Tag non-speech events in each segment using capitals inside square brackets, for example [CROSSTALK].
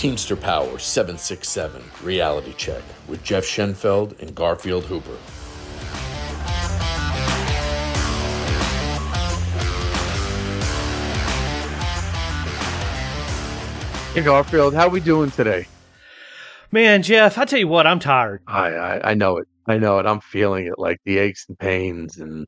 Teamster Power 767 Reality Check with Jeff Schenfeld and Garfield Hooper. Hey Garfield, how are we doing today? Man, Jeff, I tell you what, I'm tired. I, I I know it. I know it. I'm feeling it, like the aches and pains, and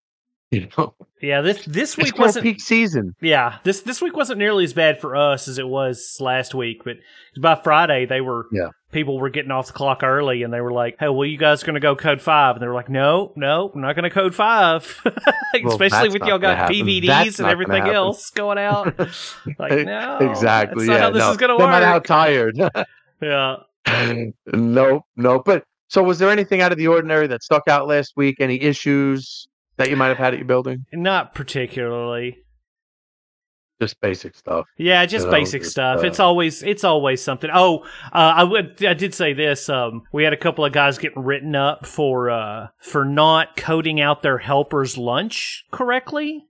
[LAUGHS] you know, Yeah, this this week wasn't. peak season. Yeah, this this week wasn't nearly as bad for us as it was last week. But by Friday, they were Yeah. people were getting off the clock early, and they were like, "Hey, well, you guys going to go code five? And they were like, "No, no, I'm not going to code five. [LAUGHS] Especially with y'all got happen. PVDs That's and everything else going out. [LAUGHS] like, no, exactly. yeah, how this no. is going to no work. matter how tired. yeah. nope, nope. But so, was there anything out of the ordinary that stuck out last week? Any issues that you might have had at your building? Not particularly. Just basic stuff. Yeah, just You know, basic just, stuff. uh, it's always it's always something. Oh, uh, I would I did say this. Um, we had a couple of guys getting written up for uh for not coding out their helper's lunch correctly,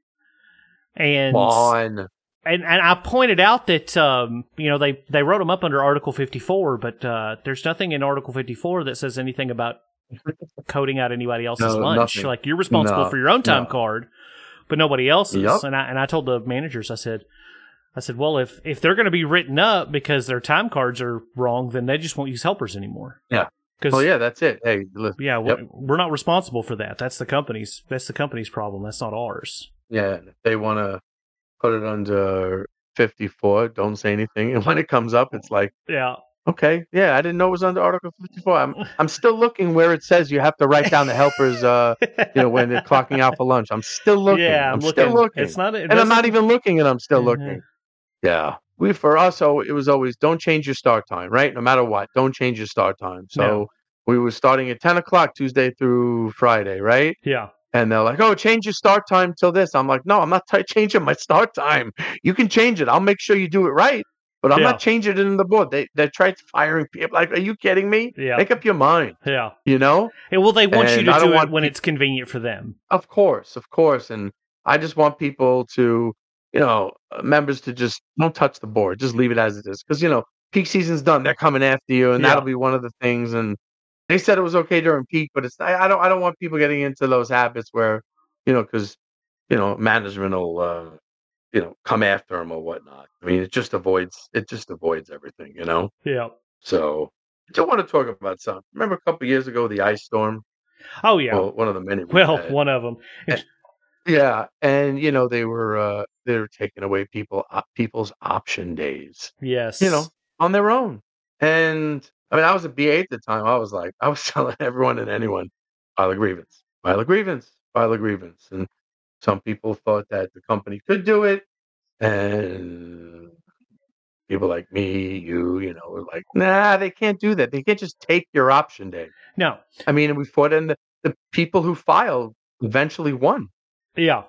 and On. and and I pointed out that um you know they they wrote them up under Article fifty four, but uh, there's nothing in Article fifty four that says anything about coding out anybody else's No, lunch. nothing. Like you're responsible No, for your own time no. card, but nobody else's. Yup. And I and I told the managers, I said, I said, well, if if they're going to be written up because their time cards are wrong, then they just won't use helpers anymore. Yeah. Because Well, yeah, that's it. Hey, listen. yeah, Yep. we're, we're not responsible for that. That's the company's. That's the company's problem. That's not ours. Yeah, if they want to put it under 54, don't say anything. [LAUGHS] And when it comes up, it's like, Yeah. Okay, yeah, I didn't know it was under Article 54. I'm [LAUGHS] I'm still looking where it says you have to write down the helpers, uh, you know, when they're clocking out for lunch. I'm still looking. yeah, I'm, I'm, still looking. It's not. It and I'm not even looking, and I'm still Mhm. looking. Yeah, we for us, so it was always don't change your start time, right? No matter what, don't change your start time. So No. we were starting at 10 o'clock Tuesday through Friday, right? Yeah. And they're like, "Oh, change your start time till this." I'm like, "No, I'm not t- changing my start time. You can change it. I'll make sure you do it right, but I'm Yeah. not changing it in the board." They they tried firing people. Like, are you kidding me? Yeah. Make up your mind. Yeah. You know? Well, they want you to don't it when it's convenient for them. Of course, of course. And I just want people to, you know, uh, members to just don't touch the board. Just leave it as it is, because you know, peak season's done. They're coming after you, and Yeah. that'll be one of the things. And they said it was okay during peak, but it's I, I don't I don't want people getting into those habits where, you know, because you know management will, uh, you know, come after them or whatnot. I mean, it just avoids it just avoids everything, you know. Yeah. So I just want to talk about something. Remember a couple years ago, the ice storm. Oh yeah. Well, one of the many. we Well, had. one of them. Yeah, and you know they were uh they were taking away people op- people's option days, Yes. you know, on their own. And I mean, I was a BA at the time. I was like, [LAUGHS] I was telling everyone and anyone, file a grievance, file a grievance, file a grievance. And some people thought that the company could do it, and people like me, you, you know, were like, nah, they can't do that. They can't just take your option day. No. I mean, we fought, and the, the people who filed eventually won. Yeah.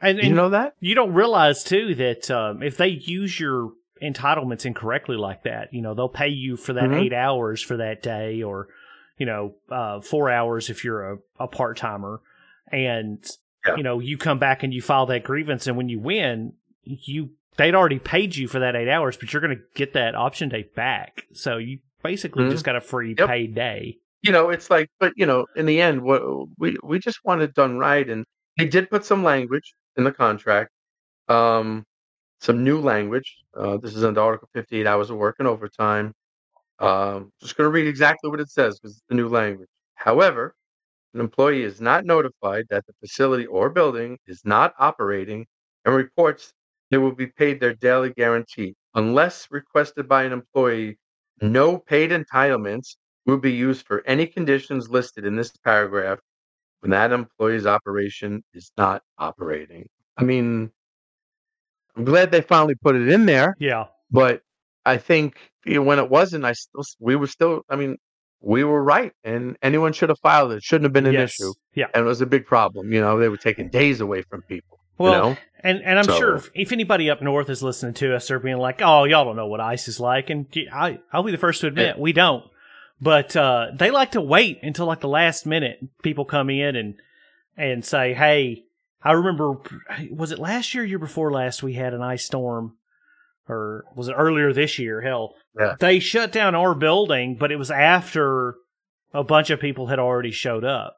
And, Did you know that? you don't realize too that um, if they use your entitlements incorrectly like that, you know, they'll pay you for that Mhm. eight hours for that day, or you know, uh, four hours if you're a, a part timer, and Yeah. you know, you come back and you file that grievance, and when you win, you they'd already paid you for that eight hours, but you're going to get that option day back, so you basically Mhm. just got a free Yep. paid day. you know, it's like, but you know, in the end, what we we just want it done right, and they did put some language in the contract, um, some new language. Uh, this is under Article 58, hours of work and overtime. Um, just going to read exactly what it says because it's the new language. However, an employee is not notified that the facility or building is not operating and reports they will be paid their daily guarantee unless requested by an employee. No paid entitlements will be used for any conditions listed in this paragraph when that employee's operation is not operating. I mean, I'm glad they finally put it in there, Yeah. but I think you know, when it wasn't, I still we were still. I mean, we were right, and anyone should have filed it. Shouldn't have been an yes. issue, Yeah. and it was a big problem. You know, they were taking days away from people. Well, you know, and and I'm So- sure if, if anybody up north is listening to us, they're being like, "Oh, y'all don't know what ice is like," and I I'll be the first to admit we don't. But uh, they like to wait until like the last minute. People come in and and say, "Hey, I remember was it last year, year before last, we had an ice storm or was it earlier this year? Hell, Yeah. they shut down our building, but it was after a bunch of people had already showed up.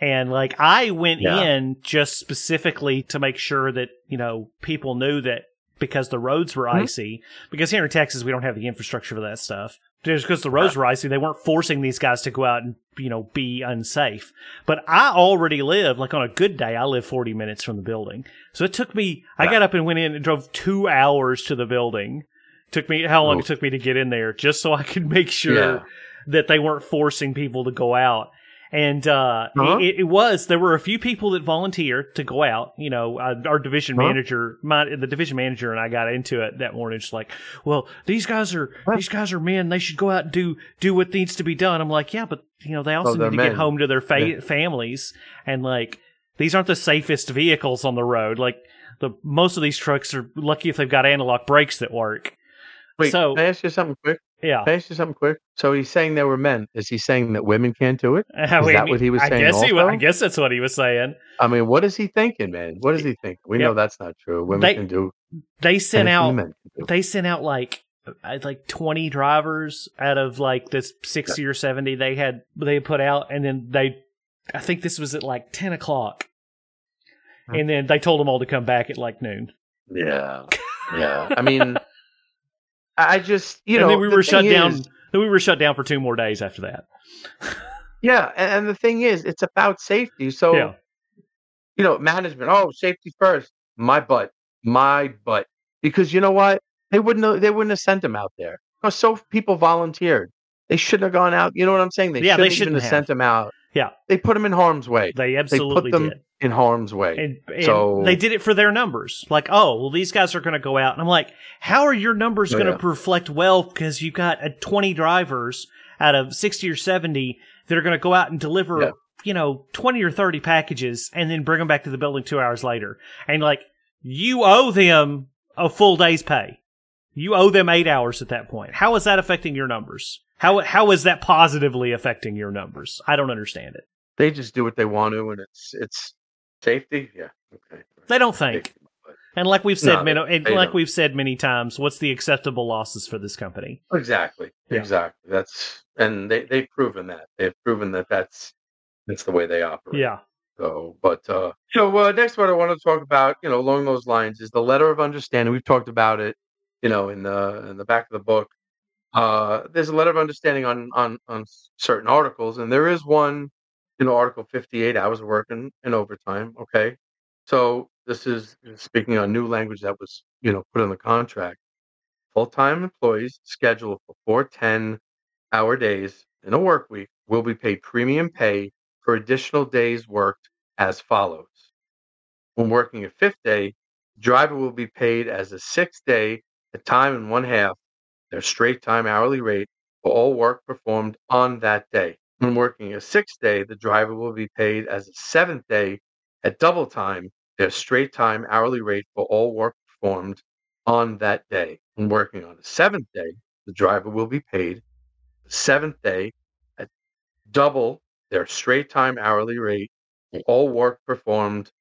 And like I went Yeah. in just specifically to make sure that, you know, people knew that because the roads were Mhm. icy, because here in Texas we don't have the infrastructure for that stuff. Just because the roads were icy, they weren't forcing these guys to go out and, you know, be unsafe. But I already live, like on a good day, I live 40 minutes from the building. So it took me, I got up and went in and drove two hours to the building. Took me, how long it took me to get in there just so I could [LAUGHS] make sure Yeah. that they weren't forcing people to go out. And uh, Uh-huh. it, it was there were a few people that volunteered to go out. You know, uh, our division Uh-huh. manager, my the division manager, and I got into it that morning. Just like, well, these guys are these guys are men. They should go out and do do what needs to be done. I'm like, yeah, but you know, they also need to get home to their fa- Yeah. families, and like these aren't the safest vehicles on the road. Like the most of these trucks are lucky if they've got analog brakes that work. Wait, So- can I ask you something quick? Yeah, Can I ask you something quick? So he's saying there were men. Is he saying that women can't do it? [LAUGHS] I that what he was I saying guess he, I guess that's what he was saying. I mean, what is he thinking, man? What is he thinking? We Yeah. know that's not true. Women They- can do They sent out men can do. they sent out like uh, like 20 drivers out of like this 60 or 70 they had they put out and then they i think this was at like 10 o'clock Hmm. and then they told them all to come back at like noon Yeah, [LAUGHS] yeah. I mean, I just you and know then we were shut down is- then we were shut down for two more days after that yeah, and, and the thing is, it's about safety. So yeah you know, management. Oh, safety first. My butt. My butt. Because you know what? They wouldn't. Have, they wouldn't have sent them out there. Because so people volunteered. They shouldn't have gone out. You know what I'm saying? They Yeah, they shouldn't, even shouldn't have, have. sent them out. Yeah. They put them in harm's way. they They absolutely put them did in harm's way. and, and So- they did it for their numbers. Like, oh, well, these guys are going to go out, and I'm like, how are your numbers Oh, going to yeah. reflect well? Because you've got a 20 drivers out of 60 or 70 that are going to go out and deliver, Yeah. you know, 20 or 30 packages, and then bring them back to the building two hours later. And like, you owe them a full day's pay. You owe them eight hours at that point. How is that affecting your numbers? How how is that positively affecting your numbers? I don't understand it. they just do what they want to, and it's it's safety. Yeah. Okay. They don't think. And like we've said, No, many, and like don't. we've said many times, what's the acceptable losses for this company? Exactly. Yeah. Exactly. That's and they they've proven that they've proven that that's that's the way they operate. Yeah, So, but uh, so uh, next what I want to talk about, you know, along those lines is the letter of understanding. We've talked about it, you know, in the in the back of the book. Uh, there's a letter of understanding on on on certain articles, and there is one, you know, Article 58, hours of working in overtime. Okay, so this is uh, speaking on new language that was, you know, put in the contract. Full-time employees scheduled for four 10-hour days in a work week will be paid premium pay for additional days worked as follows. When working a fifth day, driver will be paid as a sixth day at time and one half their straight time hourly rate for all work performed on that day. When working a sixth day, the driver will be paid as a seventh day at double time their straight time hourly rate for all work performed on that day. When working on a seventh day, the driver will be paid the seventh day at double their straight time hourly rate for all work performed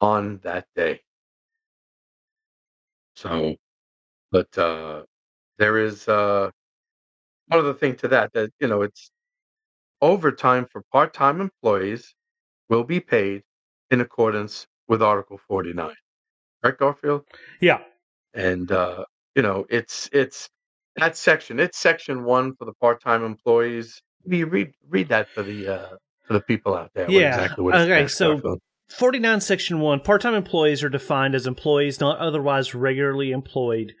on that day. So, but uh, there is uh, one other thing to that that you know it's overtime for part-time employees will be paid in accordance with Article 49. Right, Garfield? yeah, and uh, you know it's it's that section. It's section one for the part-time employees. Maybe you read read that for the uh, for the people out there. what Yeah, exactly okay, so- Garfield. 49 Section 1 part time employees are defined as employees not otherwise regularly employed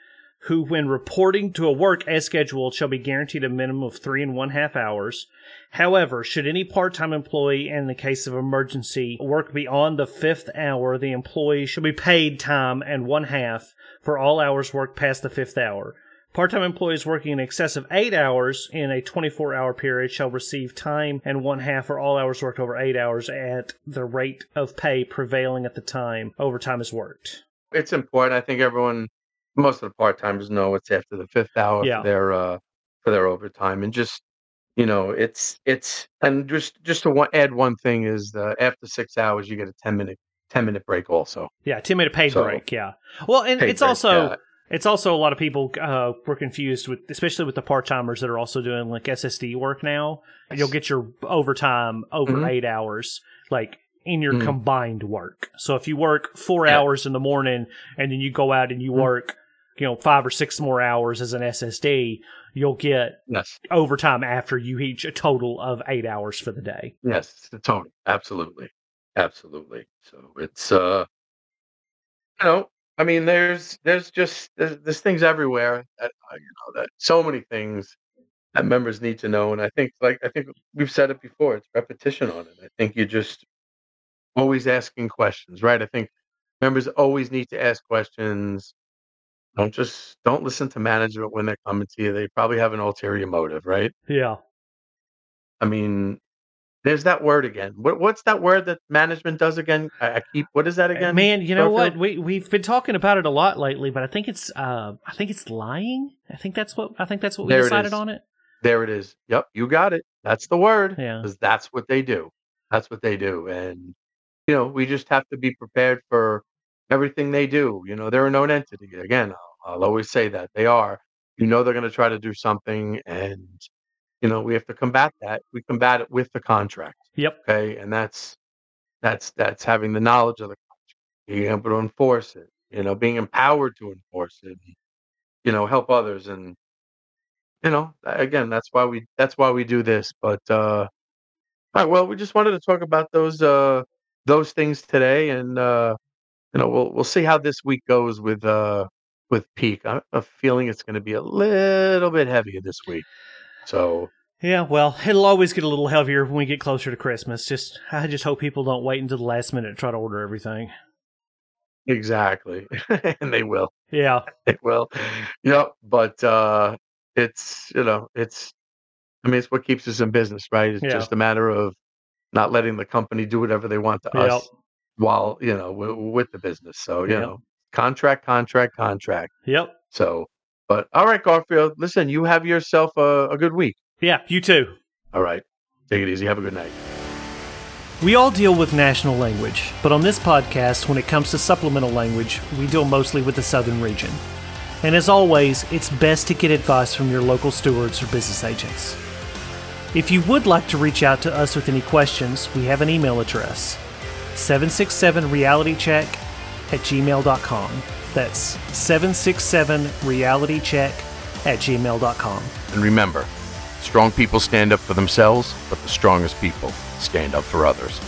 who, when reporting to a work as scheduled, shall be guaranteed a minimum of three and one half hours. However, should any part time employee, in the case of emergency, work beyond the fifth hour, the employee shall be paid time and one half for all hours worked past the fifth hour. Part time employees working in excess of eight hours in a 24 hour period shall receive time and one half for all hours worked over eight hours at the rate of pay prevailing at the time overtime is worked. it's important. I think everyone, most of the part timers know it's after the fifth hour Yeah. for their uh, for their overtime, and just you know, it's it's and just just to one, add one thing is uh, after six hours you get a ten minute ten minute break also. Yeah, 10 minute paid So- break. Yeah. Well, and it's break, also. yeah. It's also a lot of people uh, were confused with, especially with the part timers that are also doing like SSD work now. You'll get your overtime over Mhm. eight hours, like in your Mhm. combined work. So if you work four Yeah. hours in the morning and then you go out and you Mhm. work, you know, five or six more hours as an SSD, you'll get Yes. overtime after you reach a total of eight hours for the day. Yes, tone. Absolutely. Absolutely. So it's uh you know, I mean there's there's just there's, there's things everywhere that uh, you know that so many things that members need to know and I think like I think we've said it before, it's repetition on it. I think you just always asking questions, right? I think members always need to ask questions. Don't just don't listen to management when they're coming to you. They probably have an ulterior motive, right? Yeah. I mean, there's that word again. What, what's that word that management does again? I, I keep. What is that again? Man, you know what? We we've been talking about it a lot lately, but I think it's uh I think it's lying. I think that's what I think that's what we There it decided is. on it. There it is. Yep, you got it. That's the word. Yeah. Because that's what they do. That's what they do, and you know, we just have to be prepared for everything they do. You know, they're a known entity. Again, I'll, I'll always say that they are. You know, they're going to try to do something, and you know, we have to combat that. We combat it with the contract. Yep. okay and that's that's that's having the knowledge of the contract being able to enforce it you know being empowered to enforce it you know help others and you know again that's why we that's why we do this but uh all right well we just wanted to talk about those uh those things today and uh you know we'll we'll see how this week goes with uh with peak i have a feeling it's going to be a little bit heavier this week so Yeah, well, it'll always get a little heavier when we get closer to Christmas. Just I just hope people don't wait until the last minute to try to order everything. exactly [LAUGHS] and they will Yeah. [LAUGHS] It will. Yep. But uh it's you know, it's I mean it's what keeps us in business, right? It's Yeah. just a matter of not letting the company do whatever they want to Yep. us while, you know, w- with the business. So, you Yep. know, contract, contract, contract. Yep. So, but all right, Garfield, listen, you have yourself a, a good week. Yeah, you too. All right. Take it easy. Have a good night. We all deal with national language, but on this podcast, when it comes to supplemental language, we deal mostly with the southern region. And as always, it's best to get advice from your local stewards or business agents. If you would like to reach out to us with any questions, we have an email address 767realitycheck at gmail.com. That's 767 reality check at gmail.com. And remember, strong people stand up for themselves, but the strongest people stand up for others.